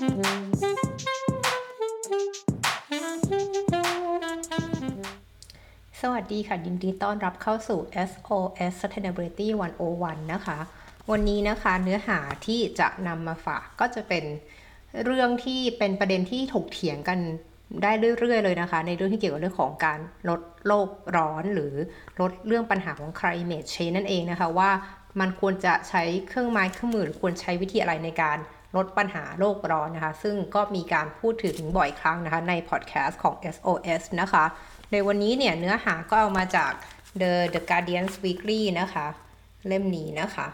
สวัสดีค่ะ ยินดีต้อนรับเข้าสู่ SOS Sustainability 101 นะคะ วันนี้นะคะเนื้อหาที่จะนำมาฝากก็จะเป็นเรื่องที่เป็นประเด็นที่ถกเถียงกันได้เรื่อยๆเลยนะคะ ในเรื่องที่เกี่ยวกับเรื่องของการลดโลกร้อนหรือลดเรื่องปัญหาของ climate change นั่นเองนะคะว่ามันควรจะใช้เครื่องไม้เครื่องมือหรือควรใช้วิธีอะไรในการ ลดปัญหาโลกร้อนนะคะ ซึ่งก็มีการพูดถึงบ่อยครั้งนะคะ ในพอดแคสต์ของ SOS นะคะ ในวันนี้เนี่ยเนื้อหาก็เอามาจาก The The Guardian Weekly นะคะ เล่มนี้นะคะ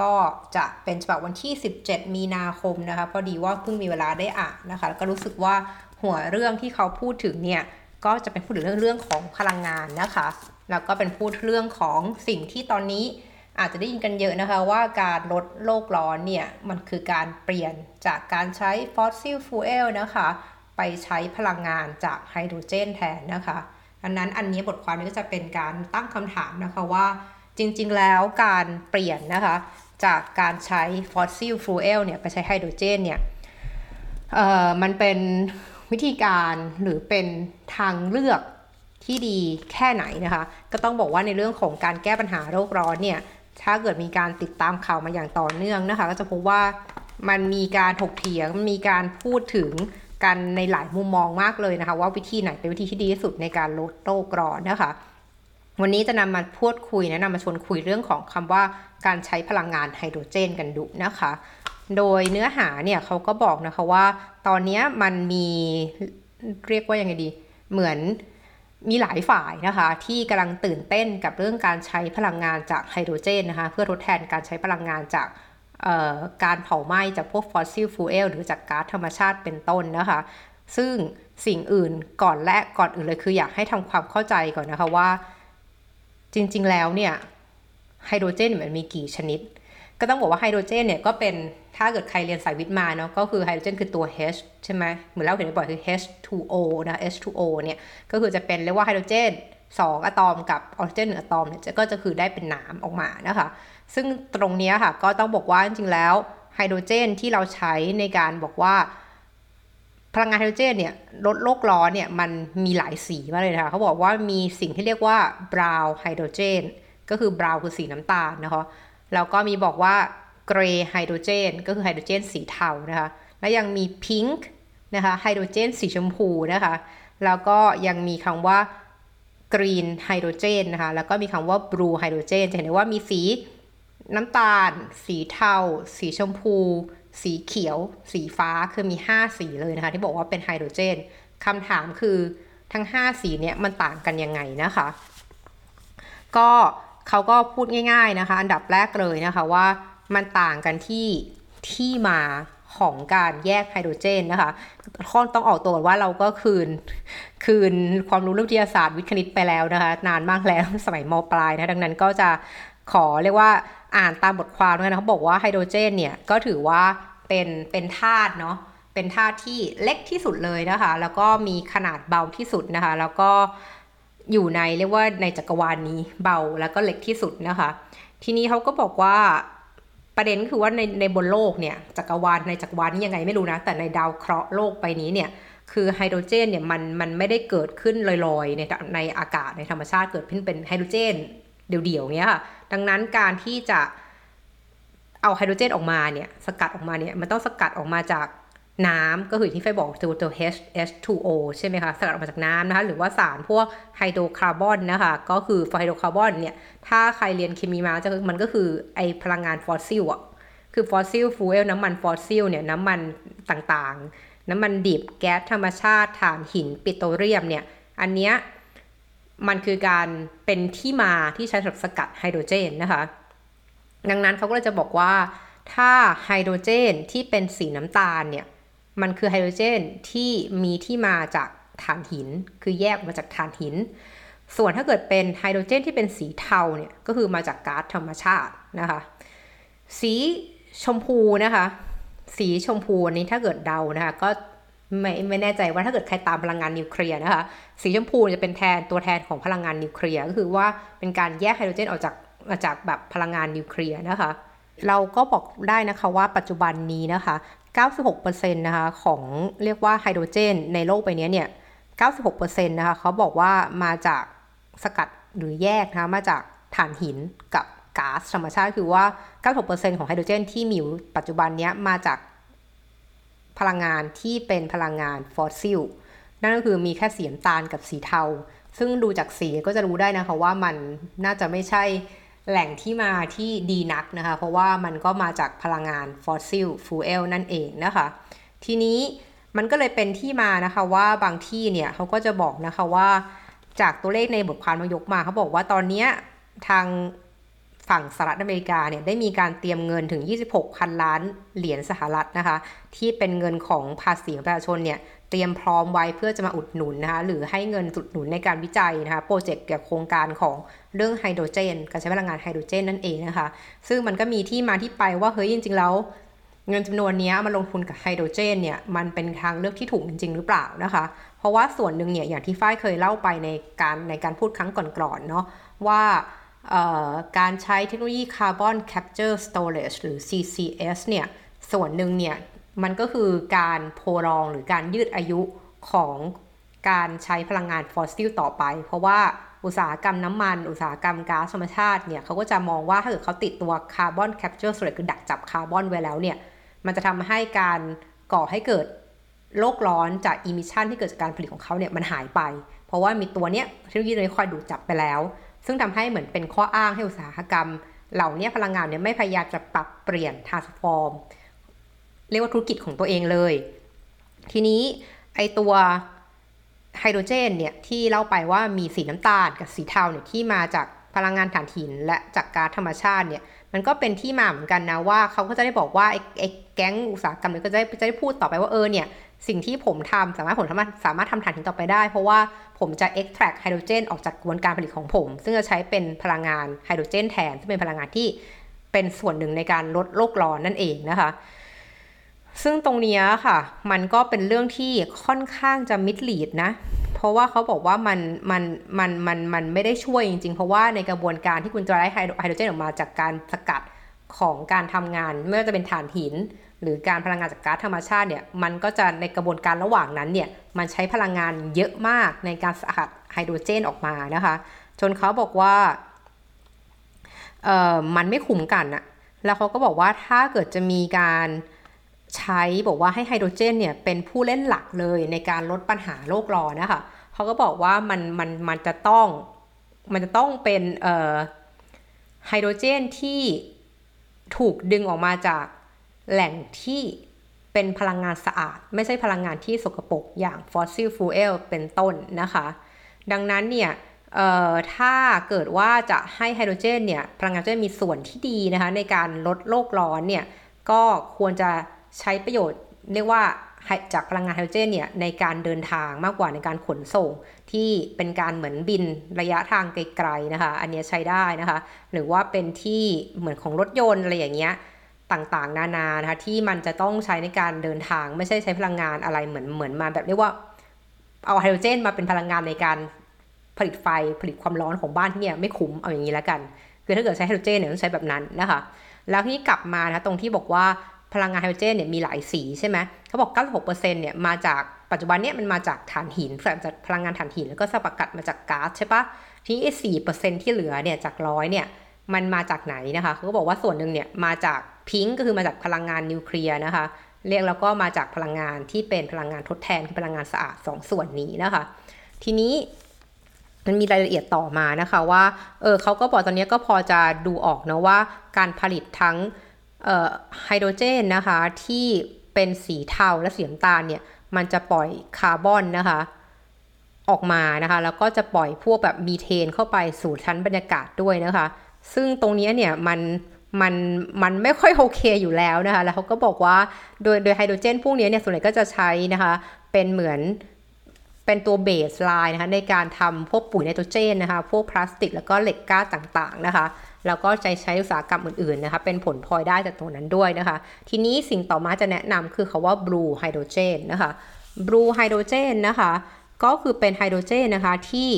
ก็จะเป็นฉบับวันที่ 17 มีนาคมนะคะ พอดีว่าเพิ่งมีเวลาได้อ่านนะคะก็รู้สึกว่าหัวเรื่องที่เขาพูดถึงเนี่ยก็จะเป็นพูดถึงเรื่องเรื่องของพลังงานนะคะ แล้วก็เป็นพูดเรื่องของสิ่งที่ตอนนี้ อาจจะได้ยินกันเยอะนะคะว่าการลดโลกร้อนเนี่ย มันคือการเปลี่ยนจากการใช้ fossil fuel นะคะ ไปใช้พลังงานจากไฮโดรเจนแทนนะคะดังนั้นอันนี้บทความนี้ก็จะเป็นการตั้งคำถามนะคะว่าจริงๆ แล้วการเปลี่ยนนะคะ จากการใช้ fossil fuel เนี่ยไปใช้ไฮโดรเจนเนี่ยเอ่อมันเป็นวิธีการหรือเป็นทางเลือกที่ดีแค่ไหนนะคะ ก็ต้องบอกว่าในเรื่องของการแก้ปัญหาโลกร้อนเนี่ย ถ้าเกิดมีการติดตามข่าวมาอย่างต่อเนื่องนะคะ ก็จะพบว่ามันมีการถกเถียงมีการพูดถึงกันในหลายมุมมองมากเลยนะคะ ว่าวิธีไหนเป็นวิธีที่ดีที่สุดในการลดโลกร้อนนะคะ วันนี้จะนำมาพูดคุยนะนำมาชวนคุยเรื่องของคำว่าการใช้พลังงานไฮโดรเจนกันดูนะคะ โดยเนื้อหาเนี่ยเขาก็บอกนะคะว่า ตอนนี้มันมีเรียกว่ายังไงดี เหมือน มีหลายฝ่ายนะคะ ที่กำลังตื่นเต้นกับเรื่องการใช้พลังงานจากไฮโดรเจนนะคะ เพื่อทดแทนการใช้พลังงานจากการเผาไหม้จากพวกฟอสซิลฟูเอลหรือจากก๊าซธรรมชาติเป็นต้นนะคะ ซึ่งสิ่งอื่นก่อนและก่อนอื่นเลยคืออยากให้ทำความเข้าใจก่อนนะคะว่า จริงๆแล้วเนี่ยไฮโดรเจนมันมีกี่ชนิด ก็ต้องบอกว่าไฮโดรเจนเนี่ยก็เป็นถ้าเกิดใครเรียนสายวิทย์มาเนาะก็คือไฮโดรเจนคือตัว H ใช่ไหมเหมือนเราเห็นบ่อยคือ H2O นะ H2O เนี่ยก็คือจะเป็นเรียกว่าไฮโดรเจน2อะตอมกับออกซิเจน1อะตอมเนี่ยก็จะคือได้เป็นน้ำออกมานะคะ ซึ่งตรงนี้ค่ะก็ต้องบอกว่าจริงๆแล้วไฮโดรเจนที่เราใช้ในการบอกว่าพลังงานไฮโดรเจนเนี่ยลดโลกร้อนเนี่ยมันมีหลายสีมากเลยนะคะเขาบอกว่ามีสิ่งที่เรียกว่าbrown hydrogen ก็คือ brown คือสีน้ำตาลนะคะ แล้วก็มีบอกว่า grey hydrogen ก็คือไฮโดรเจนสีเทานะคะ แล้วยังมี pink นะคะไฮโดรเจนสีชมพูนะคะ แล้วก็ยังมีคำว่า green hydrogen นะคะ แล้วก็มีคำว่า blue hydrogen จะเห็นได้ว่ามีสีน้ำตาล สีเทา สีชมพู สีเขียว สีฟ้า คือมี 5 สีเลยนะคะ ที่บอกว่าเป็นไฮโดรเจนคำถามคือทั้ง 5 สีเนี่ยมันต่างกันยังไงนะคะ ก็ เขาก็พูดง่าย ๆนะคะ อันดับแรกเลยนะคะว่ามันต่างกันที่ที่มาของการแยกไฮโดรเจนนะคะข้อต้องออกตัวว่าเราก็คืน คืนความรู้เรื่องวิทยาศาสตร์วิทย์คณิตไปแล้วนะคะ นานมากแล้วสมัยมปลายนะ ดังนั้นก็จะขอเรียกว่าอ่านตามบทความด้วยนะเขาบอกว่าไฮโดรเจนเนี่ย ก็ถือว่าเป็นเป็นธาตุเนาะเป็นธาตุที่เล็กที่สุดเลยนะคะ แล้วก็มีขนาดเบาที่สุดนะคะ แล้วก็ อยู่ในเรียกว่าในจักรวาลนนี้เบาแล้วก็เล็กที่สุดนะคะ ทีนี้เขาก็บอกว่าประเด็นคือว่าในในบนโลกเนี่ยจักรวาลในจักรวาลนี้ยังไงไม่รู้นะ แต่ในดาวเคราะห์โลกไปนี้เนี่ยคือไฮโดรเจนเนี่ยมันมันไม่ได้เกิดขึ้นลอยๆในในอากาศในธรรมชาติเกิดขึ้นเป็นไฮโดรเจนเดี่ยวๆเนี้ยค่ะดังนั้นการที่จะเอาไฮโดรเจนออกมาเนี่ยสกัดออกมาเนี่ยมันต้องสกัดออกมาจาก น้ำก็คือที่ไฟบอกตัวตัว H H2O ใช่ไหมคะสกัดออกมาจากน้ำนะคะ หรือว่าสารพวกไฮโดรคาร์บอนนะคะ ก็คือไฮโดรคาร์บอนเนี่ย ถ้าใครเรียนเคมีมาจะมันก็คือไอ้พลังงานฟอสซิลอะคือ fossil fuel น้ำมันฟอสซิลเนี่ยน้ำมันต่างๆ น้ำมันดิบแก๊สธรรมชาติถ่านหินปิโตรเลียมเนี่ย อันเนี้ยมันคือการเป็นที่มาที่ใช้สำหรับสกัดไฮโดรเจนนะคะ ดังนั้นเขาก็เลยจะบอกว่าถ้าไฮโดรเจนที่เป็นสีน้ำตาลเนี่ย มันคือไฮโดรเจนที่มีที่มาจากถ่านหิน คือแยกมาจากถ่านหิน ส่วนถ้าเกิดเป็นไฮโดรเจนที่เป็นสีเทาเนี่ยก็คือมาจากก๊าซธรรมชาตินะคะ สีชมพูนะคะ สีชมพูนี้ถ้าเกิดเดานะคะก็ไม่ไม่แน่ใจว่าถ้าเกิดใครตามพลังงานนิวเคลียร์นะคะ สีชมพูจะเป็นแทนตัวแทนของพลังงานนิวเคลียร์ก็คือว่าเป็นการแยกไฮโดรเจนออกจากมาจากแบบพลังงานนิวเคลียร์นะคะ เราก็บอกได้นะคะว่าปัจจุบันนี้นะคะ 96%นะคะของเรียกว่าไฮโดรเจนในโลกใบนี้เนี่ย 96%นะคะเขาบอกว่ามาจากสกัดหรือแยกนะคะมาจากถ่านหินกับก๊าซธรรมชาติคือว่า 96%ของไฮโดรเจนที่มีอยู่ปัจจุบันนี้มาจากพลังงานที่เป็นพลังงานฟอสซิล นั่นก็คือมีแค่สีน้ำตาลกับสีเทา ซึ่งดูจากสีก็จะรู้ได้นะคะว่ามันน่าจะไม่ใช่ แหล่งที่มาที่ดีนักนะคะ เพราะว่ามันก็มาจากพลังงาน fossil fuel นั่นเองนะคะ ทีนี้มันก็เลยเป็นที่มานะคะว่าบางที่เนี่ยเขาก็จะบอกนะคะว่าจากตัวเลขในบทความมายกมาเขาบอกว่าตอนนี้ทางฝั่งสหรัฐอเมริกาเนี่ยได้มีการเตรียมเงินถึง 26พันล้านเหรียญสหรัฐนะคะ ที่เป็นเงินของภาษีประชาชนเนี่ย เตรียมพร้อมไว้เพื่อจะมาอุดหนุนนะคะหรือให้เงินสุดหนุนในการวิจัยนะคะโปรเจกต์เกี่ยวกับโครงการของเรื่องไฮโดรเจน การใช้พลังงานไฮโดรเจนนั่นเองนะคะ ซึ่งมันก็มีที่มาที่ไปว่าเฮ้ยจริงๆแล้วเงินจำนวนนี้มาลงทุนกับไฮโดรเจนเนี่ยมันเป็นทางเลือกที่ถูกจริง ๆ หรือเปล่านะคะ เพราะว่าส่วนหนึ่งเนี่ยอย่างที่ฝ้ายเคยเล่าไปในการในการพูดครั้งก่อนๆเนาะว่าการใช้เทคโนโลยี Carbon Capture Storage หรือ CCS เนี่ยส่วนหนึ่งเนี่ย มันก็คือการ prolong หรือการยืดอายุของการใช้พลังงานฟอสซิลต่อไป เพราะว่าอุตสาหกรรมน้ำมัน อุตสาหกรรมก๊าซธรรมชาติเนี่ยเขาก็จะมองว่าถ้าเกิดเขาติดตัวคาร์บอนแคปเจอร์ส r คือดักจับคาร์บอนไว้แล้วเนี่ย มันจะทำให้การก่อให้เกิดโลกร้อนจาก emission ที่เกิดจากการผลิตของเขาเนี่ยมันหายไป เพราะว่ามีตัวเนี้ยเทคโนโลยีนี้คอยดูดจับไปแล้ว ซึ่งทำให้เหมือนเป็นข้ออ้างให้อุตสาหกรรม เหล่านี้พลังงานเนี่ยไม่พยายามจะปรับเปลี่ยน transform เรียกว่าธุรกิจของตัวเองเลย ทีนี้ไอ้ตัวไฮโดรเจนเนี่ยที่เล่าไปว่ามีสีน้ำตาลกับสีเทาเนี่ยที่มาจากพลังงานถ่านหินและจากก๊าซธรรมชาติเนี่ยมันก็เป็นที่มาเหมือนกันนะว่าเขาก็จะได้บอกว่าไอ้ไอ้แก๊งอุตสาหกรรมเนี่ยก็จะได้จะได้พูดต่อไปว่าเออเนี่ยสิ่งที่ผมทำสามารถผมสามารถสามารถทำถ่านหินต่อไปได้ เพราะว่าผมจะ extract ไฮโดรเจนออกจากกระบวนการผลิตของผม ซึ่งจะใช้เป็นพลังงานไฮโดรเจนแทน ซึ่งเป็นพลังงานที่เป็นส่วนหนึ่งในการลดโลกร้อนนั่นเองนะคะ ซึ่งตรงนี้ค่ะ มันก็เป็นเรื่องที่ค่อนข้างจะมิดลีดนะ เพราะว่าเขาบอกว่ามันมันมันมันมันไม่ได้ช่วยจริงๆ เพราะว่าในกระบวนการที่คุณจะได้ไฮโดรเจนออกมาจากการสกัดของการทำงาน ไม่ว่าจะเป็นถ่านหิน หรือการพลังงานจากก๊าซธรรมชาติเนี่ยมันก็จะในกระบวนการระหว่างนั้นเนี่ยมันใช้พลังงานเยอะมากในการสกัดไฮโดรเจนออกมานะคะ จนเขาบอกว่าเออมันไม่คุ้มกันอะแล้วเขาก็บอกว่าถ้าเกิดจะมีการ ใช้บอกว่าให้ไฮโดรเจนเนี่ยเป็นผู้เล่นหลักเลยในการลดปัญหาโลกร้อนนะคะเขาก็บอกว่ามันมันมันจะต้องมันจะต้องเป็นเอ่อไฮโดรเจนที่ถูกดึงออกมาจากแหล่งที่เป็นพลังงานสะอาด ไม่ใช่พลังงานที่สกปรกอย่าง fossil fuel เป็นต้นนะคะ ดังนั้นเนี่ยถ้าเกิดว่าจะให้ไฮโดรเจนเนี่ยพลังงานจะมีส่วนที่ดีนะคะในการลดโลกร้อนเนี่ยก็ควรจะ ใช้ประโยชน์เรียกว่าจากพลังงานไฮโดรเจนเนี่ยในการเดินทางมากกว่าในการขนส่ง ที่เป็นการเหมือนบินระยะทางไกลๆนะคะ อันนี้ใช้ได้นะคะ หรือว่าเป็นที่เหมือนของรถยนต์อะไรอย่างเงี้ยต่างๆ นานานะคะที่มันจะต้องใช้ในการเดินทางไม่ใช่ใช้พลังงานอะไรเหมือนเหมือนมาแบบเรียกว่าเอาไฮโดรเจนมาเป็นพลังงานในการผลิตไฟผลิตความร้อนของบ้านที่เนี่ยไม่คุ้มเอาอย่างนี้แล้วกัน คือถ้าเกิดใช้ไฮโดรเจนเนี่ยต้องใช้แบบนั้นนะคะแล้วที่กลับมานะตรงที่บอกว่า พลังงานไฮโดรเจนเนี่ยมีหลายสีใช่ไหมเขาบอก 96%เนี่ยมาจากปัจจุบันเนี่ยมันมาจากถ่านหินจากพลังงานถ่านหินแล้วก็สกัดมาจากก๊าซใช่ปะทีนี้สี่เปอร์เซ็นที่เหลือเนี่ยจากร้อยเนี่ยมันมาจากไหนนะคะเขาก็บอกว่าส่วนหนึ่งเนี่ยมาจากพิงก็คือมาจากพลังงานนิวเคลียร์นะคะ เรียกแล้วก็มาจากพลังงานที่เป็นพลังงานทดแทนคือพลังงานสะอาด 2ส่วนนี้นะคะ ทีนี้มันมีรายละเอียดต่อมานะคะว่าเออเขาก็บอกตอนนี้ก็พอจะดูออกนะว่าการผลิตทั้ง ไฮโดรเจนนะคะที่เป็นสีเทาและสีน้ำตาลเนี่ยมันจะปล่อยคาร์บอนนะคะออกมานะคะแล้วก็จะปล่อยพวกแบบมีเทนเข้าไปสู่ชั้นบรรยากาศด้วยนะคะ ซึ่งตรงนี้เนี่ยมันมันมันไม่ค่อยโอเคอยู่แล้วนะคะแล้วเขาก็บอกว่าโดยโดยไฮโดรเจนพวกนี้เนี่ยส่วนใหญ่ก็จะใช้นะคะเป็นเหมือนเป็นตัว baseline นะคะในการทำพวกปุ๋ยไนโตรเจนนะคะพวกพลาสติกแล้วก็เหล็กกล้าต่างๆนะคะ แล้วก็จะใช้อุตสาหกรรมอื่นๆนะคะเป็นผลพลอยได้จากตรงนั้นด้วยนะคะ ทีนี้สิ่งต่อมาจะแนะนำคือคำว่า blue hydrogen นะคะ blue hydrogen นะคะ ก็คือเป็นไฮโดรเจนนะคะที่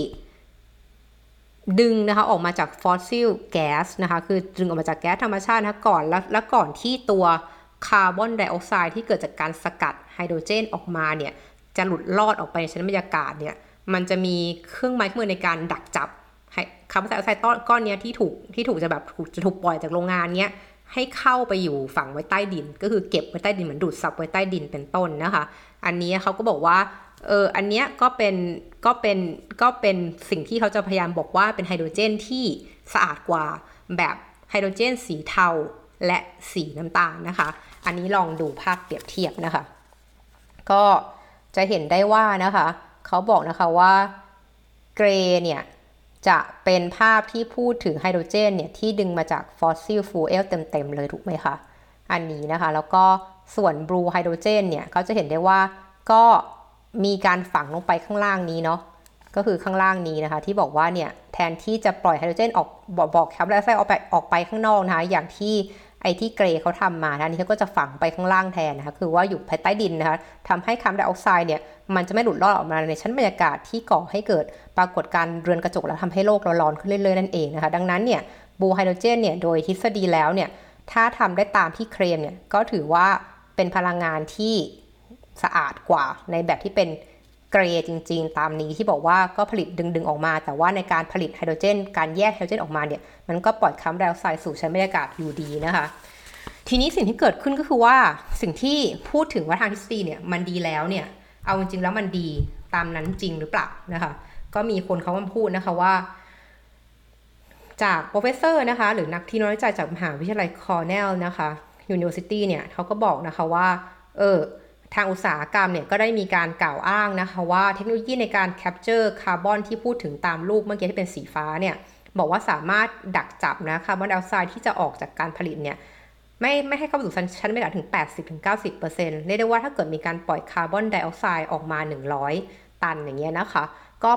ดึงนะคะออกมาจาก fossil gas นะคะคือดึงออกมาจากแก๊สธรรมชาตินะก่อนแล้วแล้วก่อนที่ตัวคาร์บอนไดออกไซด์ที่เกิดจากการสกัดไฮโดรเจนออกมาเนี่ยจะหลุดลอดออกไปในชั้นบรรยากาศเนี่ยมันจะมีเครื่องไม้เครื่องมือในการดักจับ คาร์บอนไดออกไซด์ก้อนนี้ที่ถูกที่ถูกจะแบบถูกจะถูกปล่อยจากโรงงานเนี้ยให้เข้าไปอยู่ฝังไว้ใต้ดิน ก็คือเก็บไว้ใต้ดินเหมือนดูดซับไว้ใต้ดินเป็นต้นนะคะ อันนี้เขาก็บอกว่าเอออันเนี้ยก็เป็นก็เป็นก็เป็นสิ่งที่เขาจะพยายามบอกว่าเป็นไฮโดรเจนที่สะอาดกว่าแบบไฮโดรเจนสีเทาและสีน้ำตาลนะคะ อันนี้ลองดูภาพเปรียบเทียบนะคะ ก็จะเห็นได้ว่านะคะ เขาบอกนะคะว่า grey เนี่ย จะเป็นภาพที่พูดถึงไฮโดรเจนเนี่ยที่ดึงมาจาก fossil fuel เต็มๆเลยถูกไหมคะ อันนี้นะคะ แล้วก็ส่วน blue hydrogen เนี่ยเขาจะเห็นได้ว่าก็มีการฝังลงไปข้างล่างนี้เนาะก็คือข้างล่างนี้นะคะ ที่บอกว่าเนี่ยแทนที่จะปล่อยไฮโดรเจนออกบอกบอกคาร์บอนไดออกไซด์ออกไปออกไปข้างนอกนะคะอย่างที่ ไอ้ที่เกรย์เขาทำมานะนี่เขาก็จะฝังไปข้างล่างแทนนะคะคือว่าอยู่ภายใต้ดินนะคะทำให้คาร์บอนไดออกไซด์เนี่ยมันจะไม่หลุดลอดออกมาในชั้นบรรยากาศที่ก่อให้เกิดปรากฏการเรือนกระจกแล้วทำให้โลกร้อนขึ้นเรื่อยๆนั่นเองนะคะดังนั้นเนี่ยบูไฮโดรเจนเนี่ยโดยทฤษฎีแล้วเนี่ยถ้าทำได้ตามที่เคลมเนี่ยก็ถือว่าเป็นพลังงานที่สะอาดกว่าในแบบที่เป็น เกรจริง ๆ ตามนี้ที่บอกว่าก็ผลิตดึง ๆ ออกมา แต่ว่าในการผลิตไฮโดรเจน การแยกไฮโดรเจนออกมาเนี่ยมันก็ปล่อยคาร์บอนไดออกไซด์สู่ชั้นบรรยากาศอยู่ดีนะคะทีนี้สิ่งที่เกิดขึ้นก็คือว่าสิ่งที่พูดถึงว่าทางทฤษฎีเนี่ยมันดีแล้วเนี่ยเอาจริงๆแล้วมันดีตามนั้นจริงหรือเปล่านะคะก็มีคนเขามาพูดนะคะว่า จาก professor นะคะหรือนักที่น้อยใจจากมหาวิทยาลัยคอร์เนลนะคะ University เนี่ยเขาก็บอกนะคะว่าเออ ทางอุตสาหกรรมเนี่ยก็ได้มีการกล่าวอ้างนะคะว่าเทคโนโลยีในการ capture carbon ที่พูดถึงตามรูปเมื่อกี้ที่เป็นสีฟ้าเนี่ยบอกว่าสามารถดักจับนะคาร์บอนไดออกไซด์ที่จะออกจากการผลิตเนี่ยไม่ไม่ให้เข้าสู่ชั้นบรรยากาศถึง 80-90%เรียกได้ว่าถ้าเกิดมีการปล่อยคาร์บอนไดออกไซด์ออกมา 100 ตันอย่างเงี้ยนะคะ ก็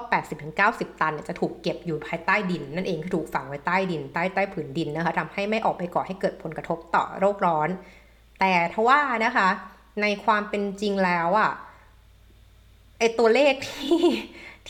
80-90 ตันจะถูกเก็บอยู่ภายใต้ดิน นั่นเองคือถูกฝังไว้ใต้ดิน ใต้ใต้ผืนดินนะคะทำให้ไม่ออกไปก่อให้เกิดผลกระทบต่อโลกร้อน แต่ทว่านะคะ ในความเป็นจริงแล้วอะไอตัวเลขที่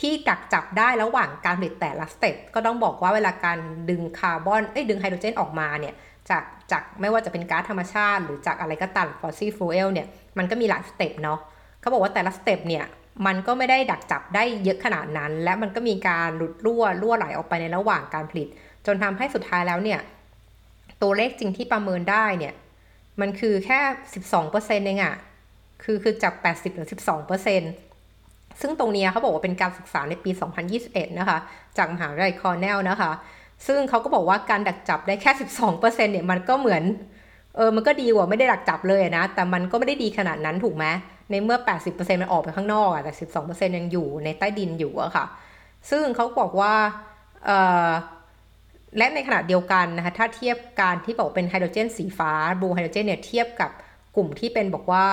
ที่ดักจับได้ระหว่างการผลิตแต่ละ step ก็ต้องบอกว่าเวลาการดึงคาร์บอนเอ้ยดึงไฮโดรเจนออกมาเนี่ยจากจากไม่ว่าจะเป็นก๊าซธรรมชาติ หรือจากอะไรก็ตาม fossil fuel เนี่ยมันก็มีหลาย step เนาะเขาบอกว่าแต่ละ step เนี่ยมันก็ไม่ได้ดักจับได้เยอะขนาดนั้น และมันก็มีการหลุดรั่วรั่วไหลออกไปในระหว่างการผลิต จนทำให้สุดท้ายแล้วเนี่ยตัวเลขจริงที่ประเมินได้เนี่ย มันคือแค่ 12%เองอะคือคือจาก 80เหลือ12%ซึ่งตรงนี้เขาบอกว่าเป็นการศึกษาในปี 2021 นะคะ จากมหาวิทยาลัยคอร์เนลนะคะ ซึ่งเขาก็บอกว่าการดักจับได้แค่ 12%เนี่ยมันก็เหมือนเออมันก็ดีกว่าไม่ได้ดักจับเลยนะ แต่มันก็ไม่ได้ดีขนาดนั้นถูกไหมในเมื่อ 80%มันออกไปข้างนอกอะแต่ 12%ยังอยู่ในใต้ดินอยู่อะค่ะ ซึ่งเขาบอกว่าเออ และในขณะเดียวกันนะคะถ้าเทียบการที่บอกเป็นไฮโดรเจนสีฟ้าblue hydrogen เนี่ยเทียบกับกลุ่มที่เป็นบอกว่า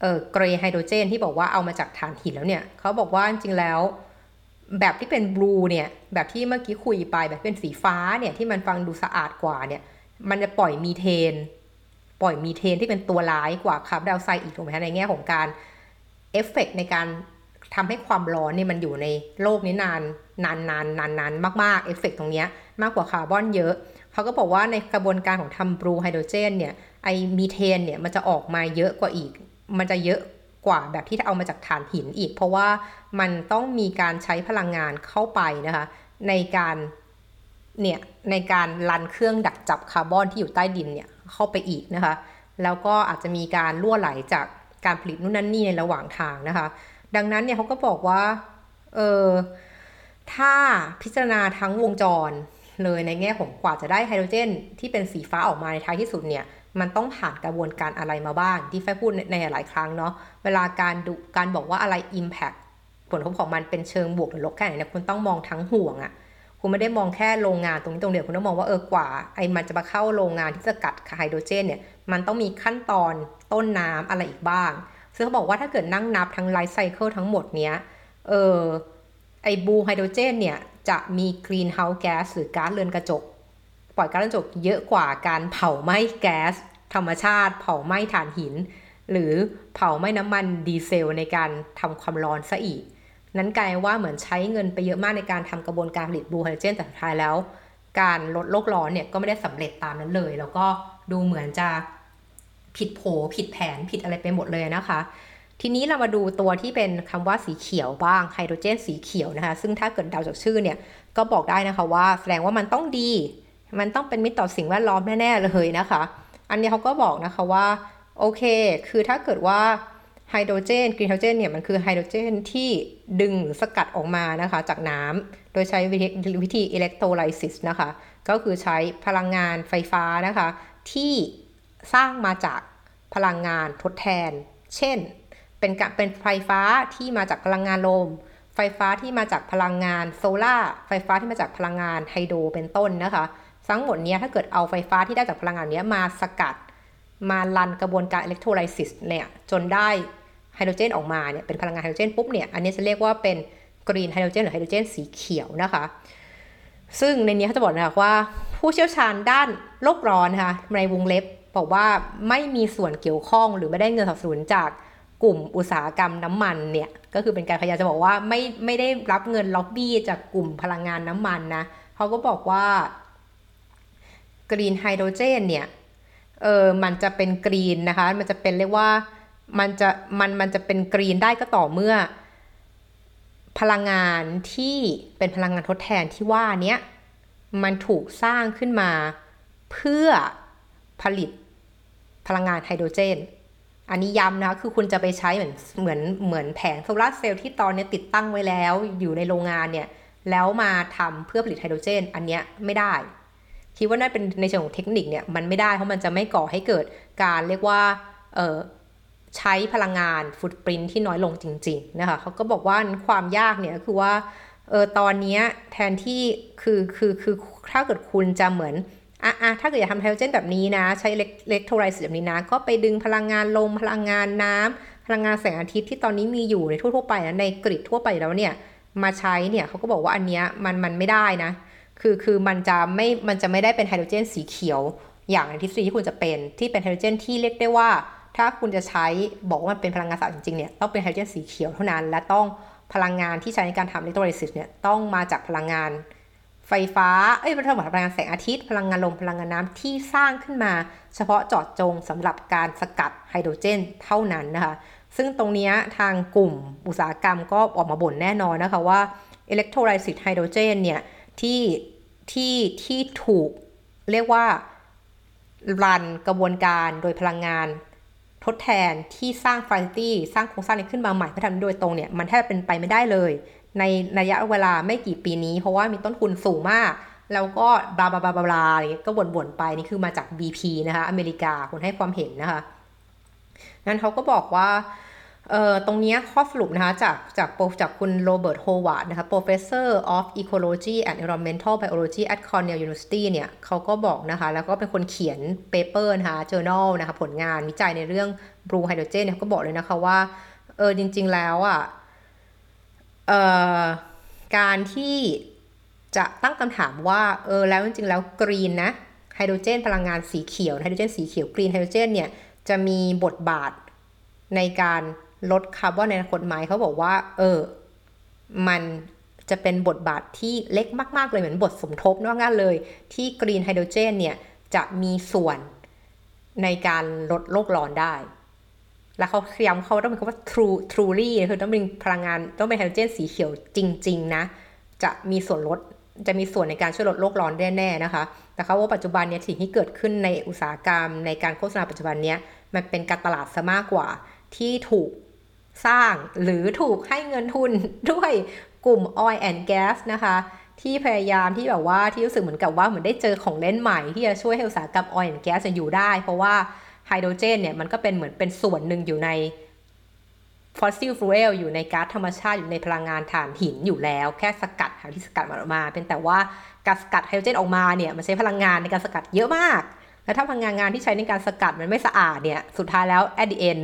เออ grey hydrogen ที่บอกว่าเอามาจากถ่านหินแล้วเนี่ยเขาบอกว่าจริงๆแล้ว แบบที่เป็น blue เนี่ยแบบที่เมื่อกี้คุยไปแบบเป็นสีฟ้าเนี่ยที่มันฟังดูสะอาดกว่าเนี่ยมันจะปล่อยมีเทน ปล่อยมีเทนที่เป็นตัวร้ายกว่าคาร์บอนไดออกไซด์อีกถูกไหมคะในแง่ของการเอฟเฟกในการทำให้ความร้อนเนี่ยมันอยู่ในโลกนี้นานนานนานนานนานมากๆเอฟเฟกตรงนี้ มากกว่าคาร์บอนเยอะเขาก็บอกว่าในกระบวนการของทำบลูไฮโดรเจนเนี่ยไอมีเทนเนี่ยมันจะออกมาเยอะกว่าอีก มันจะเยอะกว่าแบบที่เอามาจากถ่านหินอีก เพราะว่ามันต้องมีการใช้พลังงานเข้าไปนะคะในการเนี่ยในการรันเครื่องดักจับคาร์บอนที่อยู่ใต้ดินเนี่ยเข้าไปอีกนะคะ แล้วก็อาจจะมีการล่วไหลจากการผลิตนู่นนั่นนี่ในระหว่างทางนะคะ ดังนั้นเนี่ยเขาก็บอกว่าเออถ้าพิจารณาทั้งวงจร เลยในแง่ของกว่าจะได้ไฮโดรเจน ที่เป็นสีฟ้าออกมาในท้ายที่สุดเนี่ยมันต้องผ่านกระบวนการอะไรมาบ้าง ที่แฟพูดในหลายครั้งเนาะเวลาการดูการบอกว่าอะไร Impact ผลกระทบของมันเป็นเชิงบวกหรือลบแค่ไหนเนี่ยคุณต้องมองทั้งห่วงอะ่ะคุณไม่ได้มองแค่โรงงานตรงนี้ตรงเดียวคุณต้องมองว่าเออกว่าไอ้มันจะมาเข้าโรงงานที่จะกัดไฮโดรเจนเนี่ยมันต้องมีขั้นตอนต้นน้ำอะไรอีกบ้าง ซึ่งเขาบอกว่าถ้าเกิดนั่งนับทั้ง life cycle ทั้งหมดเนี้ยเออไอ blue hydrogen เนี่ย จะมี greenhouse gas หรือก๊าซเรือนกระจก ปล่อยก๊าซเรือนกระจกเยอะกว่าการเผาไหม้แก๊สธรรมชาติ เผาไหม้ถ่านหิน หรือเผาไหม้น้ำมันดีเซลในการทำความร้อนซะอีก นั้นกลายว่าเหมือนใช้เงินไปเยอะมากในการทำกระบวนการผลิต blue hydrogen แต่สุดท้ายแล้ว การลดโลกร้อนเนี่ยก็ไม่ได้สำเร็จตามนั้นเลย แล้วก็ดูเหมือนจะผิดโผผิดแผนผิดอะไรไปหมดเลยนะคะ ทีนี้เรามาดูตัวที่เป็นคำว่าสีเขียวบ้างไฮโดรเจนสีเขียวนะคะ ซึ่งถ้าเกิดเดาจากชื่อเนี่ยก็บอกได้นะคะว่าแสดงว่ามันต้องดี มันต้องเป็นมิตรต่อสิ่งแวดล้อมแน่ๆเลยนะคะ อันนี้เขาก็บอกนะคะว่าโอเค คือถ้าเกิดว่าไฮโดรเจนกรีนไฮโดรเจนเนี่ยมันคือไฮโดรเจนที่ดึงหรือสกัดออกมานะคะจากน้ำโดยใช้วิธี electrolysis นะคะ ก็คือใช้พลังงานไฟฟ้านะคะ ที่สร้างมาจากพลังงานทดแทน เช่น เป็นเป็นไฟฟ้าที่มาจากพลังงานลม ไฟฟ้าที่มาจากพลังงานโซลา่าไฟฟ้าที่มาจากพลังงาน hydro เป็นต้นนะคะ ทั้งหมดนี้ถ้าเกิดเอาไฟฟ้าที่ได้จากพลังงานนี้มาสกัด มา run กระบวนการ electrolysis เนี่ยจนได้ไฮโดรเจนออกมาเนี่ยเป็นพลังงานไฮโดรเจนปุ๊บเนี่ยอันนี้จะเรียกว่าเป็นgreen hydrogen หรือไฮโดรเจนสีเขียวนะคะ ซึ่งในนี้เขาจะบอกนะคะว่าผู้เชี่ยวชาญด้านโลกร้อนนะคะในวงเล็บบอกว่าไม่มีส่วนเกี่ยวข้องหรือไม่ได้เงินสนับสนุนจาก กลุ่มอุตสาหกรรมน้ำมันเนี่ยก็คือเป็นการพยายามจะบอกว่าไม่ไม่ได้รับเงินล็อบบี้จากกลุ่มพลังงานน้ำมันนะเขาก็บอกว่า green hydrogen เนี่ยเออมันจะเป็น green นะคะ มันจะเป็นเรียกว่ามันจะมันมันจะเป็นกรีนได้ก็ต่อเมื่อ พลังงานที่เป็นพลังงานทดแทนที่ว่านี้มันถูกสร้างขึ้นมาเพื่อผลิตพลังงานไฮโดรเจน อันนี้ย้ำนะคือคุณจะไปใช้เหมือนเหมือนเหมือนแผงโซลาร์เซลล์ที่ตอนนี้ติดตั้งไว้แล้วอยู่ในโรงงานเนี่ย แล้วมาทำเพื่อผลิตไฮโดรเจน อันเนี้ยไม่ได้ คิดว่านั่นเป็นในเชิงของเทคนิคเนี่ยมันไม่ได้เพราะมันจะไม่ก่อให้เกิดการเรียกว่าเออใช้พลังงานฟุตปรินที่น้อยลงจริงๆนะคะเขาก็บอกว่าความยากเนี่ยคือว่าเออตอนนี้แทนที่คือคือคือถ้าเกิดคุณจะเหมือน อะอะถ้าเกิดอยากทำไฮโดรเจนแบบนี้นะ ใช้เล็กโทรไลซ์แบบนี้นะ ก็ไปดึงพลังงานลม พลังงานน้ำพลังงานแสงอาทิตย์ที่ตอนนี้มีอยู่ในทั่วๆไปนะในกริดทั่วไปแล้วเนี่ยมาใช้เนี่ยเขาก็บอกว่าอันเนี้ยมันมันไม่ได้นะ คือคือมันจะไม่มันจะไม่ได้เป็นไฮโดรเจนสีเขียว อย่างในทฤษฎีที่คุณจะเป็นที่เป็นไฮโดรเจนที่เรียกได้ว่า ถ้าคุณจะใช้บอกว่ามันเป็นพลังงานสะอาดจริงๆเนี่ยต้องเป็นไฮโดรเจนสีเขียวเท่านั้น และต้องพลังงานที่ใช้ในการทำ electrolysis เนี่ยต้องมาจากพลังงาน ไฟฟ้า เอ้ยเป็นพลังงานแสงอาทิตย์ พลังงานลม พลังงานน้ำที่สร้างขึ้นมา เฉพาะเจาะจงสำหรับการสกัดไฮโดรเจนเท่านั้นนะคะ ซึ่งตรงนี้ทางกลุ่มอุตสาหกรรมก็ออกมาบ่นแน่นอนนะคะว่า electrolysis hydrogen เนี่ยที่ที่ที่ถูกเรียกว่ารันกระบวนการโดยพลังงานทดแทนที่สร้างฟาซิตี้สร้างโครงสร้างนี้ขึ้นมาใหม่เพื่อทำโดยตรงเนี่ย มันแทบเป็นไปไม่ได้เลย ในระยะเวลาไม่กี่ปีนี้ เพราะว่ามีต้นทุนสูงมาก แล้วก็บลาบลาบลาบลาอะไรก็บ่นๆไปนี่คือมาจาก BP นะคะอเมริกาคนให้ความเห็นนะคะนั้นเขาก็บอกว่าเอ่อตรงนี้ข้อสรุปนะคะจากจากจากคุณ Robert Howarth นะคะ professor of ecology and environmental biology at Cornell University เนี่ยเขาก็บอกนะคะแล้วก็เป็นคนเขียน paper นะคะ journal นะคะผลงานวิจัยในเรื่อง blue hydrogen เนี่ยเขาก็บอกเลยนะคะว่าเออจริง ๆ แล้วอะ การที่จะตั้งคำถามว่าเออแล้วจริงๆแล้ว green นะ hydrogen พลังงานสีเขียวไฮโดรเจนสีเขียว green hydrogen เนี่ยจะมีบทบาทในการลดคาร์บอนในอนาคตไหมเขาบอกว่า เออ มันจะเป็นบทบาทที่เล็กมาก ๆ เลยเหมือนบทสมทบนอกงานเลย ที่กรีนไฮโดรเจนเนี่ย จะมีส่วนในการลดโลกร้อนได้ แล้วเขาย้ำเขาต้องเป็นคำว่า true truly คือต้องเป็นพลังงานต้องเป็นไฮโดรเจนสีเขียวจริง ๆ นะ จะมีส่วนลดจะมีส่วนในการช่วยลดโลกร้อนแน่ๆนะคะ แต่เขาว่าปัจจุบันเนี้ยสิ่งที่เกิดขึ้นในอุตสาหกรรม ในการโฆษณาปัจจุบันเนี้ยมันเป็นการตลาดซะมากกว่าที่ถูกสร้างหรือถูกให้เงินทุนด้วยกลุ่ม oil and gas นะคะ ที่พยายามที่แบบว่าที่รู้สึกเหมือนกับว่าเหมือนได้เจอของเล่นใหม่ที่จะช่วยให้อุตสาหกรรม oil and gas อยู่ได้ เพราะว่า ไฮโดรเจนเนี่ยมันก็เป็นเหมือนเป็นส่วนหนึ่งอยู่ใน fossil fuel อยู่ในก๊าซธรรมชาติอยู่ในพลังงานถ่านหินอยู่แล้ว แค่สกัดหาที่สกัดมันออกมา เป็นแต่ว่าการสกัดไฮโดรเจนออกมาเนี่ยมันใช้พลังงานในการสกัดเยอะมาก แล้วถ้าพลังงานที่ใช้ในการสกัดมันไม่สะอาดเนี่ยสุดท้ายแล้ว at the end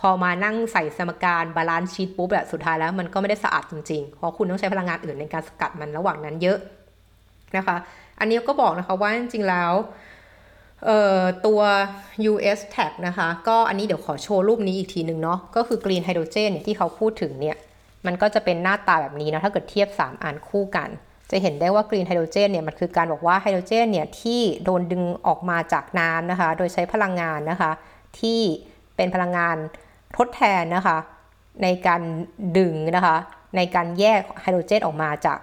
พอมานั่งใส่สมการ balance sheet ปุ๊บแบบสุดท้ายแล้วมันก็ไม่ได้สะอาดจริงๆ เพราะคุณต้องใช้พลังงานอื่นในการสกัดมันระหว่างนั้นเยอะนะคะ อันนี้ก็บอกนะคะว่าจริงๆแล้ว ตัว US tag นะคะ ก็อันนี้เดี๋ยวขอโชว์รูปนี้อีกทีหนึ่งเนาะก็คือ green hydrogen เนี่ยที่เขาพูดถึงเนี่ย มันก็จะเป็นหน้าตาแบบนี้นะ ถ้าเกิดเทียบ 3อันคู่กัน จะเห็นได้ว่ากรีนไฮโดรเจนเนี่ยมันคือการบอกว่าไฮโดรเจนเนี่ยที่โดนดึงออกมาจากน้ำนะคะ โดยใช้พลังงานนะคะ ที่เป็นพลังงานทดแทนนะคะ ในการดึงนะคะ ในการแยกไฮโดรเจนออกมาจาก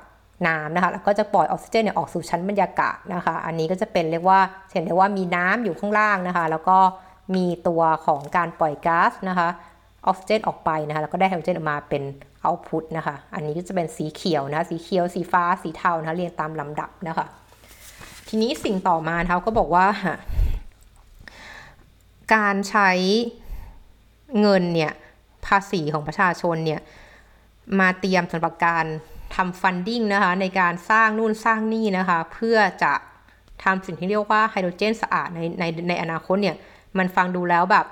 น้ำนะคะแล้วก็จะปล่อยออกซิเจนเนี่ยออกสู่ชั้นบรรยากาศนะคะ อันนี้ก็จะเป็นเรียกว่าเห็นได้ว่ามีน้ำอยู่ข้างล่างนะคะ แล้วก็มีตัวของการปล่อยก๊าซนะคะออกซิเจนออกไปนะคะแล้วก็ได้ไฮโดรเจนออกมาเป็นเอาพุตนะคะ อันนี้ก็จะเป็นสีเขียวนะคะสีเขียวสีฟ้าสีเทานะคะเรียงตามลำดับนะคะ ทีนี้สิ่งต่อมาเขาก็บอกว่า การใช้เงินเนี่ยภาษีของประชาชนเนี่ยมาเตรียมสำหรับการ ทำฟันดิ้งนะคะในการสร้างนู่นสร้างนี่นะคะ เพื่อจะทำสิ่งที่เรียกว่าไฮโดรเจนสะอาดในในในอนาคตเนี่ย มันฟังดูแล้วแบบ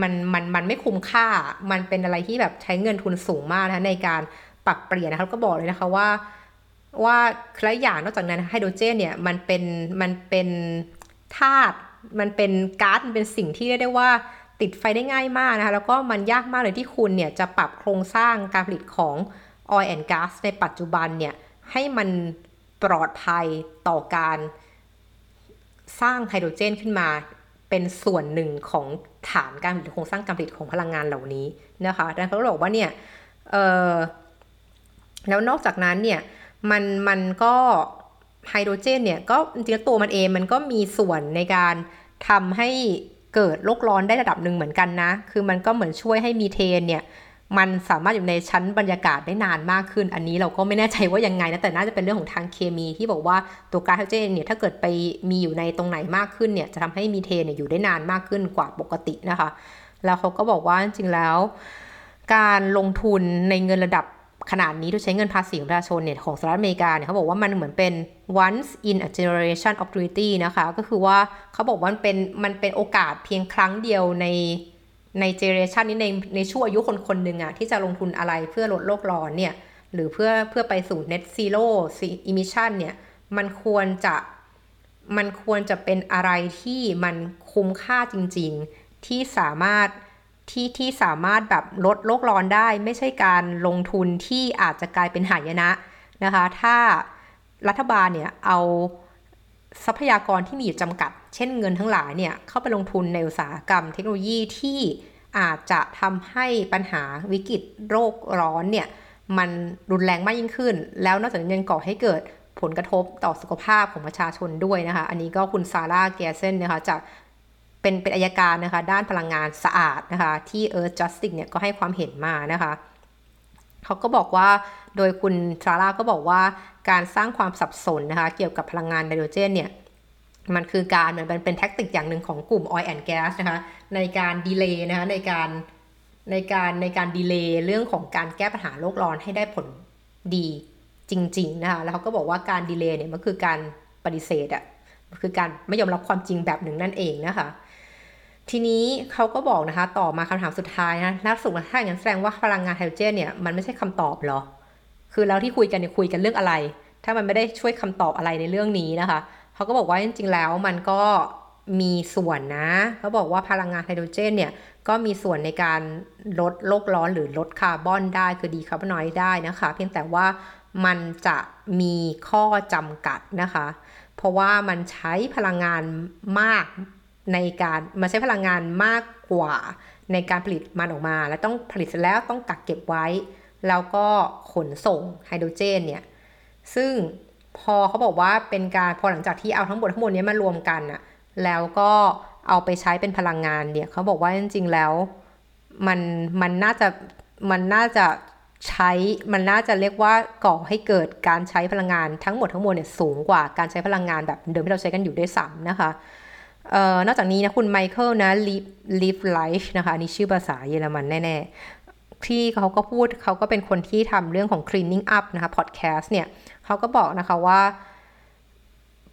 มันมันมันไม่คุ้มค่า มันเป็นอะไรที่แบบใช้เงินทุนสูงมากนะในการปรับเปลี่ยนนะคะก็บอกเลยนะคะว่าว่าและอย่างนอกจากนั้นไฮโดรเจนเนี่ยมันเป็นมันเป็นธาตุมันเป็นก๊าซมันเป็นสิ่งที่เรียกได้ว่า ติดไฟได้ง่ายมากนะคะแล้วก็มันยากมากเลยที่คุณเนี่ยจะปรับโครงสร้างการผลิตของ oil and gas ในปัจจุบันเนี่ยให้มันปลอดภัยต่อการสร้างไฮโดรเจนขึ้นมาเป็นส่วนหนึ่งของฐานการผลิตโครงสร้างการผลิตของพลังงานเหล่านี้นะคะดังนั้นเขาบอกว่าเนี่ยแล้วนอกจากนั้นเนี่ยมันมันก็ไฮโดรเจนเนี่ยก็จริงๆตัวมันเองมันก็มีส่วนในการทำให้ เกิดโลกร้อนได้ระดับหนึ่งเหมือนกันนะ คือมันก็เหมือนช่วยให้มีเทนเนี่ยมันสามารถอยู่ในชั้นบรรยากาศได้นานมากขึ้น อันนี้เราก็ไม่แน่ใจว่ายังไงนะ แต่น่าจะเป็นเรื่องของทางเคมีที่บอกว่าตัวก๊าซไฮโดรเจนเนี่ยถ้าเกิดไปมีอยู่ในตรงไหนมากขึ้นเนี่ยจะทำให้มีเทนเนี่ยอยู่ได้นานมากขึ้นกว่าปกตินะคะ แล้วเขาก็บอกว่าจริงแล้ว การลงทุนในเงินระดับ ขนาดนี้โดยใช้เงินภาษีของประชาชนเนี่ยของสหรัฐอเมริกาเนี่ยเขาบอกว่ามันเหมือนเป็น once in a generation opportunity นะคะ ก็คือว่าเขาบอกว่ามันเป็นมันเป็นโอกาสเพียงครั้งเดียวในในเจเนเรชันนี้ในในช่วงอายุคนคนหนึ่งอะที่จะลงทุนอะไรเพื่อลดโลกร้อนเนี่ย หรือเพื่อเพื่อไปสู่ net zero emission เนี่ย มันควรจะมันควรจะเป็นอะไรที่มันคุ้มค่าจริง ๆ ที่สามารถ ที่ที่สามารถแบบลดโลกร้อนได้ ไม่ใช่การลงทุนที่อาจจะกลายเป็นหายนะนะคะ ถ้ารัฐบาลเนี่ยเอาทรัพยากรที่มีอยู่จำกัด เช่นเงินทั้งหลายเนี่ยเข้าไปลงทุนในอุตสาหกรรมเทคโนโลยีที่อาจจะทำให้ปัญหาวิกฤตโรคร้อนเนี่ยมันรุนแรงมากยิ่งขึ้น แล้วนอกจากนี้ยังก่อให้เกิดผลกระทบต่อสุขภาพของประชาชนด้วยนะคะ อันนี้ก็คุณซาร่าแกเซนนะคะจาก เป็นเป็นอายการนะคะ ด้านพลังงานสะอาดนะคะ ที่ Earth Justice เนี่ยก็ให้ความเห็นมานะคะเขาก็บอกว่าโดยคุณซาร่าก็บอกว่าการสร้างความสับสนนะคะ เกี่ยวกับพลังงานไนโตรเจนเนี่ยมันคือการเหมือนเป็นเป็น tactic อย่างหนึ่งของกลุ่ม oil and gas นะคะ ในการ delay นะคะในการในการในการ delay เรื่องของการแก้ปัญหาโลกร้อนให้ได้ผลดีจริง ๆ นะคะ แล้วเขาก็บอกว่าการ delay เนี่ยมันคือการปฏิเสธอะ่ะมันคือการไม่ยอมรับความจริงแบบหนึ่งนั่นเองนะคะ ทีนี้เขาก็บอกนะคะ ต่อมาคำถามสุดท้ายนะนักสุขถ้าอย่างนั้นแสดงว่าพลังงานไฮโดรเจนเนี่ยมันไม่ใช่คำตอบหรอ คือแล้วที่คุยกันเนี่ยคุยกันเรื่องอะไร ถ้ามันไม่ได้ช่วยคำตอบอะไรในเรื่องนี้นะคะเขาก็บอกว่าจริงๆแล้วมันก็มีส่วนนะเขาบอกว่าพลังงานไฮโดรเจนเนี่ยก็มีส่วนในการลดโลกร้อนหรือลดคาร์บอนได้คือดีคาร์บอนน้อยได้นะคะ เพียงแต่ว่ามันจะมีข้อจำกัดนะคะ เพราะว่ามันใช้พลังงานมาก ในการมาใช้พลังงานมากกว่าในการผลิตมันออกมา แล้วต้องผลิตเสร็จแล้วต้องกักเก็บไว้ แล้วก็ขนส่งไฮโดรเจนเนี่ยซึ่งพอเขาบอกว่าเป็นการพอหลังจากที่เอาทั้งหมดทั้งมวลนี้มารวมกันอะแล้วก็เอาไปใช้เป็นพลังงานเนี่ยเขาบอกว่าจริงๆแล้วมันมันน่าจะมันน่าจะใช้มันน่าจะเรียกว่าก่อให้เกิดการใช้พลังงานทั้งหมดทั้งมวลเนี่ยสูงกว่าการใช้พลังงานแบบเดิมที่เราใช้กันอยู่ด้วยซ้ำนะคะ นอกจากนี้นะคุณไมเคิลนะ live life นะคะอันนี้ชื่อภาษาเยอรมันแน่ ๆ ที่เขาก็พูดเขาก็เป็นคนที่ทำเรื่องของ cleaning up นะคะ podcast เนี่ยเขาก็บอกนะคะว่า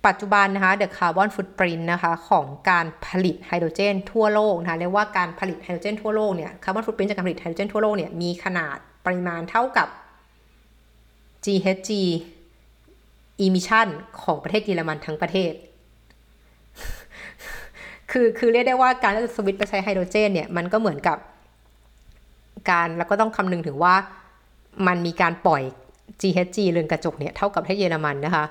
ปัจจุบันนะคะ the carbon footprint นะคะของการผลิตไฮโดรเจนทั่วโลกนะคะเรียกว่าการผลิตไฮโดรเจนทั่วโลกเนี่ย carbon footprint จากการผลิตไฮโดรเจนทั่วโลกเนี่ยมีขนาดปริมาณเท่ากับ GHG emission ของประเทศเยอรมันทั้งประเทศ คือคือเรียกได้ว่าการจะสวิตไปใช้ไฮโดรเจนเนี่ยมันก็เหมือนกับการแล้วก็ต้องคำนึงถึงว่ามันมีการปล่อย GHG เรือนกระจกเนี่ยเท่ากับที่เยอรมันนะคะ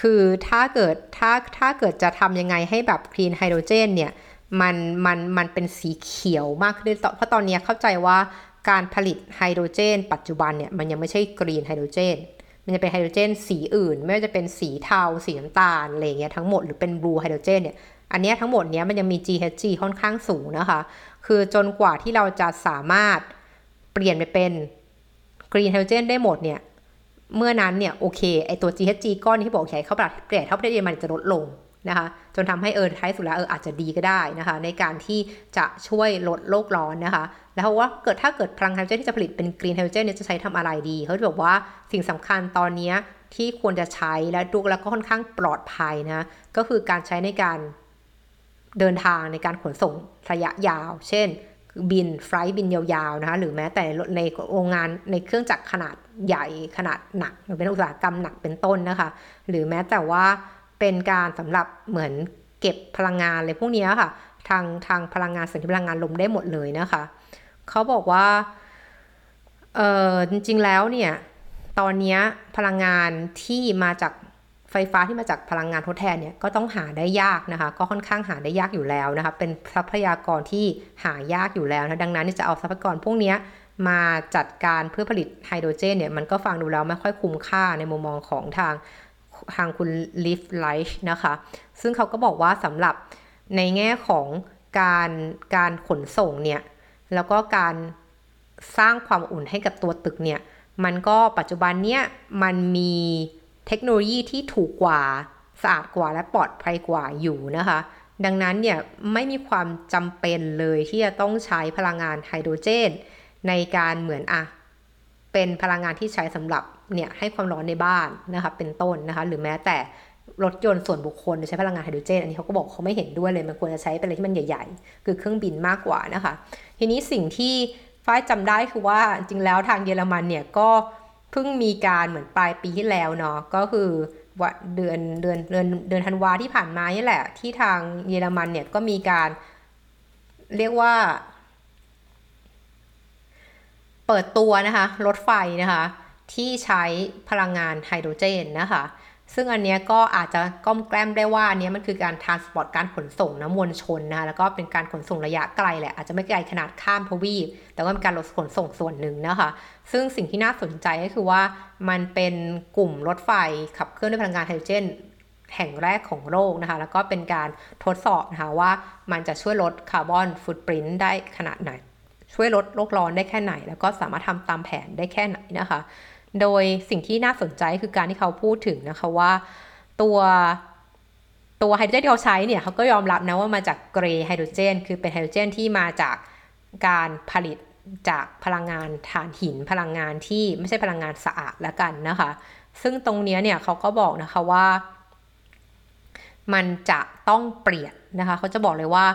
คือถ้าเกิดถ้าถ้าเกิดจะทำยังไงให้แบบ clean hydrogen เนี่ยมันมันมันเป็นสีเขียวมากขึ้นเพราะตอนนี้เข้าใจว่าการผลิตไฮโดรเจน ปัจจุบันเนี่ยมันยังไม่ใช่ green hydrogen มันจะเป็นไฮโดรเจนสีอื่น ไม่ว่าจะเป็นสีเทา สีน้ำตาลอะไรเงี้ยทั้งหมดหรือเป็น blue hydrogen เนี่ยอันนี้ทั้งหมดเนี้ยมันยังมี GHG ค่อนข้างสูงนะคะ คือจนกว่าที่เราจะสามารถเปลี่ยนไปเป็นกรีนไฮโดรเจนได้หมดเนี่ย เมื่อนั้นเนี่ยโอเคไอตัว GHG ก้อนที่บอกใช้เขาปรับเปลี่ยนเท่าประเทศเยอรมันจะลดลง นะคะจนทำให้เออท้ายสุดแล้วเอออาจจะดีก็ได้นะคะ ในการที่จะช่วยลดโลกร้อนนะคะ แล้วว่าเกิดถ้าเกิดพลังไฮโดรเจนที่จะผลิตเป็นกรีนไฮโดรเจนเนี่ยจะใช้ทำอะไรดีเขาบอกว่าสิ่งสำคัญตอนนี้ที่ควรจะใช้และดูแล้วก็ค่อนข้างปลอดภัยนะก็คือการใช้ในการเดินทางในการขนส่งระยะยาว เช่น บินไฟล์บินยาวๆนะคะหรือแม้แต่ในโรงงานในเครื่องจักรขนาดใหญ่ขนาดหนักหรือเป็นอุตสาหกรรมหนักเป็นต้นนะคะ หรือแม้แต่ว่า เป็นการสำหรับเหมือนเก็บพลังงานอะไรพวกนี้ค่ะ ทางทางพลังงานสัญญพลังงานลมได้หมดเลยนะคะเขาบอกว่าเออจริงๆแล้วเนี่ยตอนนี้พลังงานที่มาจากไฟฟ้าที่มาจากพลังงานทดแทนเนี่ยก็ต้องหาได้ยากนะคะ ก็ค่อนข้างหาได้ยากอยู่แล้วนะคะเป็นทรัพยากรที่หายากอยู่แล้วนะดังนั้นจะเอาทรัพยากรพวกนี้มาจัดการเพื่อผลิตไฮโดรเจนเนี่ยมันก็ฟังดูแล้วไม่ค่อยคุ้มค่าในมุมมองของทาง ทางคุณลิฟไลท์นะคะ ซึ่งเขาก็บอกว่าสำหรับในแง่ของการการขนส่งเนี่ย แล้วก็การสร้างความอุ่นให้กับตัวตึกเนี่ย มันก็ปัจจุบันเนี่ยมันมีเทคโนโลยีที่ถูกกว่าสะอาดกว่าและปลอดภัยกว่าอยู่นะคะ ดังนั้นเนี่ยไม่มีความจำเป็นเลยที่จะต้องใช้พลังงานไฮโดรเจน ในการเหมือนอะเป็นพลังงานที่ใช้สำหรับเนี่ยให้ความร้อนในบ้านนะคะเป็นต้นนะคะหรือแม้แต่รถยนต์ส่วนบุคคลใช้พลังงานไฮโดรเจน อันนี้เขาก็บอกเขาไม่เห็นด้วยเลย มันควรจะใช้เป็นอะไรที่มันใหญ่ ๆ คือเครื่องบินมากกว่านะคะ ทีนี้สิ่งที่ฝ้ายจำได้คือว่าจริงแล้วทางเยอรมันเนี่ยก็เพิ่งมีการเหมือนปลายปีที่แล้วเนาะก็คือว่าเดือนเดือนเดือนเดือนธันวาที่ผ่านมานี่แหละ ที่ทางเยอรมันเนี่ยก็มีการเรียกว่า เปิดตัวนะคะรถไฟนะคะ ที่ใช้พลังงานไฮโดรเจนนะคะ ซึ่งอันนี้ก็อาจจะกล้อมแกล้มได้ว่าอันนี้มันคือการ transport การขนส่งนะมวลชนนะคะแล้วก็เป็นการขนส่งระยะไกลแหละอาจจะไม่ไกลขนาดข้ามทวีป แต่ว่าเป็นการลดขนส่งส่วนหนึ่งนะคะ ซึ่งสิ่งที่น่าสนใจก็คือว่ามันเป็นกลุ่มรถไฟขับเคลื่อนด้วยพลังงานไฮโดรเจนแห่งแรกของโลกนะคะ แล้วก็เป็นการทดสอบนะคะว่ามันจะช่วยลด carbon footprint ได้ขนาดไหน ช่วยลดโลกร้อนได้แค่ไหน แล้วก็สามารถทำตามแผนได้แค่ไหนนะคะ โดยสิ่งที่น่าสนใจคือการที่เขาพูดถึงนะคะว่าตัวตัวไฮโดรเจนที่เขาใช้เนี่ยเขาก็ยอมรับนะว่ามาจากเกรย์ไฮโดรเจน คือเป็นไฮโดรเจนที่มาจากการผลิตจากพลังงานถ่านหินพลังงานที่ไม่ใช่พลังงานสะอาดล้วกันนะคะ ซึ่งตรงนี้เนี่ยเขาก็บอกนะคะว่า มันจะต้องเปลี่ยนนะคะเขาจะบอกเลยว่า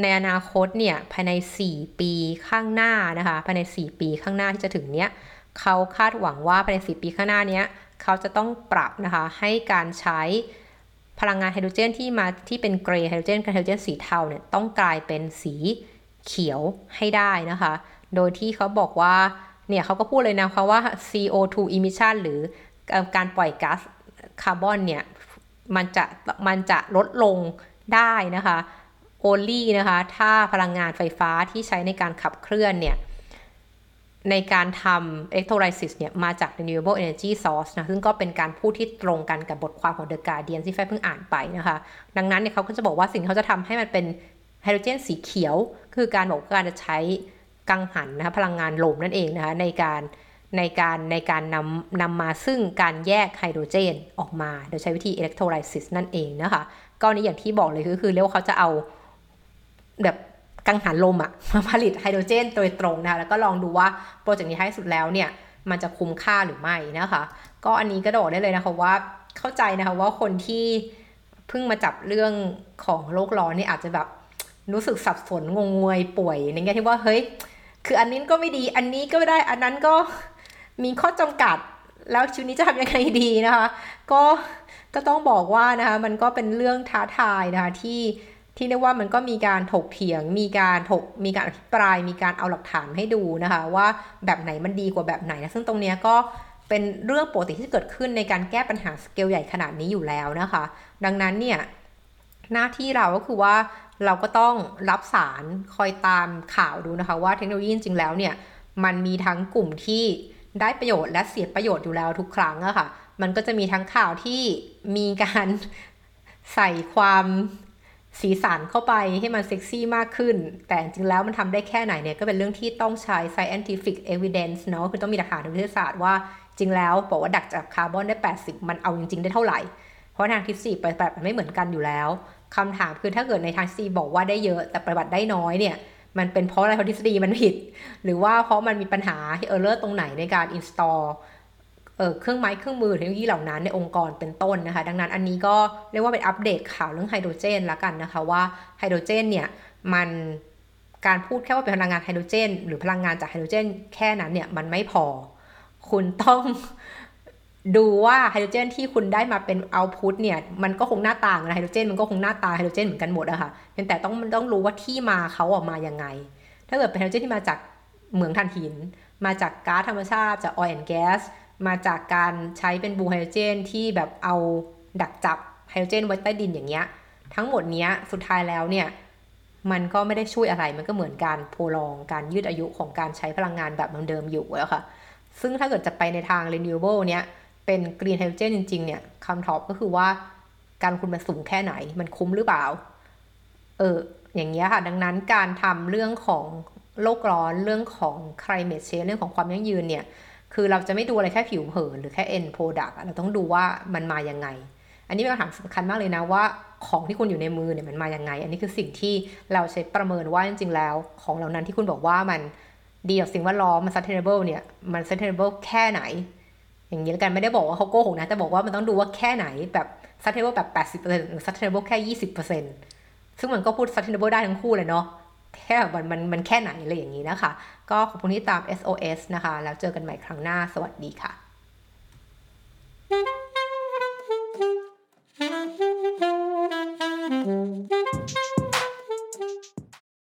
ในอนาคตเนี่ยภายใน 4 ปีข้างหน้านะคะภายใน 4 ปีข้างหน้าที่จะถึงเนี้ย เขาคาดหวังว่าภายในสิปีข้างหน้านี้เขาจะต้องปรับนะคะให้การใช้พลังงานไฮโดรเจนที่มาที่เป็นเกรย์ไฮโดรเจนกับไฮโดรเจนสีเทาเนี่ยต้องกลายเป็นสีเขียวให้ได้นะคะ โดยที่เขาบอกว่าเนี่ยเขาก็พูดเลยนะคะว่า CO2 emission หรือการปล่อยก๊าซคาร์บอนเนี่ยมันจะมันจะลดลงได้นะคะ only นะคะ ถ้าพลังงานไฟฟ้าที่ใช้ในการขับเคลื่อนเนี่ย ในการทำ electrolysis เนี่ยมาจาก renewable energy source นะซึ่งก็เป็นการพูดที่ตรงกันกับบทความของ The Guardian ที่แฟเพิ่งอ่านไปนะคะ ดังนั้นเนี่ยเขาก็จะบอกว่าสิ่งที่เขาจะทำให้มันเป็นไฮโดรเจนสีเขียว คือการบอกการจะใช้กังหันนะคะพลังงานลมนั่นเองนะคะในการในการในการนำนำมาซึ่งการแยกไฮโดรเจนออกมา โดยใช้วิธี electrolysis นั่นเองนะคะก็นี้อย่างที่บอกเลยคือคือเรียกว่าเขาจะเอาแบบ กังหันลมอะมาผลิตไฮโดรเจนโดยตรงนะคะแล้วก็ลองดูว่าโปรเจกต์นี้ท้ายสุดแล้วเนี่ยมันจะคุ้มค่าหรือไม่นะคะ ก็อันนี้ก็บอกได้เลยนะคะว่าเข้าใจนะคะว่าคนที่เพิ่งมาจับเรื่องของโลกร้อนนี่อาจจะแบบรู้สึกสับสนงงงวยป่วยในแง่ที่ว่าเฮ้ยคืออันนี้ก็ไม่ดีอันนี้ก็ไม่ได้อันนั้นก็มีข้อจำกัดแล้วชีวิตนี้จะทำยังไงดีนะคะ ก็ก็ต้องบอกว่านะคะมันก็เป็นเรื่องท้าทายนะคะที่ ที่เรียกว่ามันก็มีการถกเถียง มีการถก มีการอภิปราย มีการเอาหลักฐานให้ดูนะคะ ว่าแบบไหนมันดีกว่าแบบไหนนะซึ่งตรงนี้ก็เป็นเรื่องปกติที่เกิดขึ้นในการแก้ปัญหาสเกลใหญ่ขนาดนี้อยู่แล้วนะคะ ดังนั้นเนี่ยหน้าที่เราก็คือว่าเราก็ต้องรับสารคอยตามข่าวดูนะคะว่าเทคโนโลยีจริงแล้วเนี่ยมันมีทั้งกลุ่มที่ได้ประโยชน์และเสียประโยชน์อยู่แล้วทุกครั้งอะคะ่ะ มันก็จะมีทั้งข่าวที่มีการใส่ความ สีสันเข้าไปให้มันเซ็กซี่มากขึ้น แต่จริงแล้วมันทำได้แค่ไหนเนี่ยก็เป็นเรื่องที่ต้องใช้ scientific evidence เนาะคือต้องมีหลักฐานทางวิทยาศาสตร์ว่าจริงแล้วบอกว่าดักจับคาร์บอนได้ 80 มันเอาจริง ๆ ได้เท่าไหร่ เพราะทางทฤษฎีปฏิบัติมันไม่เหมือนกันอยู่แล้วคำถามคือถ้าเกิดในทางทฤษฎีบอกว่าได้เยอะแต่ปฏิบัติได้น้อยเนี่ยมันเป็นเพราะอะไรเพราะทฤษฎีมันผิด หรือว่าเพราะมันมีปัญหา error ตรงไหนในการ install เครื่องไม้เครื่องมือเทคโนโลยีเหล่านั้นในองค์กรเป็นต้นนะคะ ดังนั้นอันนี้ก็เรียกว่าเป็นอัปเดตข่าวเรื่องไฮโดรเจนละกันนะคะว่าไฮโดรเจนเนี่ยมันการพูดแค่ว่าเป็นพลังงานไฮโดรเจน หรือพลังงานจากไฮโดรเจน แค่นั้นเนี่ยมันไม่พอ คุณต้องดูว่าไฮโดรเจนที่คุณได้มาเป็น output เนี่ยมันก็คงหน้าต่างนะไฮโดรเจนมันก็คงหน้าตาไฮโดรเจนเหมือนกันหมดอะค่ะเพียงแต่ต้องต้องรู้ว่าที่มาเขาออกมายังไง ถ้าเกิดเป็นไฮโดรเจนที่มาจากเหมืองถ่านหิน มาจากก๊าซธรรมชาติจาก oil and gas มาจากการใช้เป็น blue hydrogen ที่แบบเอาดักจับไฮโดรเจนไว้ใต้ดินอย่างเงี้ย ทั้งหมดเนี้ยสุดท้ายแล้วเนี่ยมันก็ไม่ได้ช่วยอะไร มันก็เหมือนการ prolong การยืดอายุของการใช้พลังงานแบบเดิมๆอยู่แล้วค่ะ ซึ่งถ้าเกิดจะไปในทาง renewable เนี้ยเป็นกรีนไฮโดรเจนจริงๆเนี่ยคำตอบก็คือว่าการคุณมันสูงแค่ไหน มันคุ้มหรือเปล่า เออ อย่างเงี้ยค่ะ ดังนั้นการทำเรื่องของโลกร้อน เรื่องของ climate change เรื่องของความยั่งยืนเนี่ย คือเราจะไม่ดูอะไรแค่ผิวเผินหรือแค่ end product เราต้องดูว่ามันมายังไง อันนี้เป็นคำถามสำคัญมากเลยนะว่าของที่คุณอยู่ในมือเนี่ยมันมายังไง อันนี้คือสิ่งที่เราใช้ประเมินว่าจริงๆแล้ว ของเหล่านั้นที่คุณบอกว่ามันดีกับสิ่งแวดล้อมมัน sustainable เนี่ยมัน sustainable แค่ไหน อย่างนี้แล้วกันไม่ได้บอกว่าเขาโกหกนะแต่บอกว่ามันต้องดูว่าแค่ไหนแบบ sustainable แบบ 80%หรือ sustainable แค่ 20%ซึ่งมันก็พูด sustainable ได้ทั้งคู่เลยเนาะ แค่มันมันมันแค่ไหนอะไรอย่างนี้นะคะ ก็ขอบคุณที่ตาม SOS นะคะ แล้วเจอกันใหม่ครั้งหน้า สวัสดีค่ะ Thank you.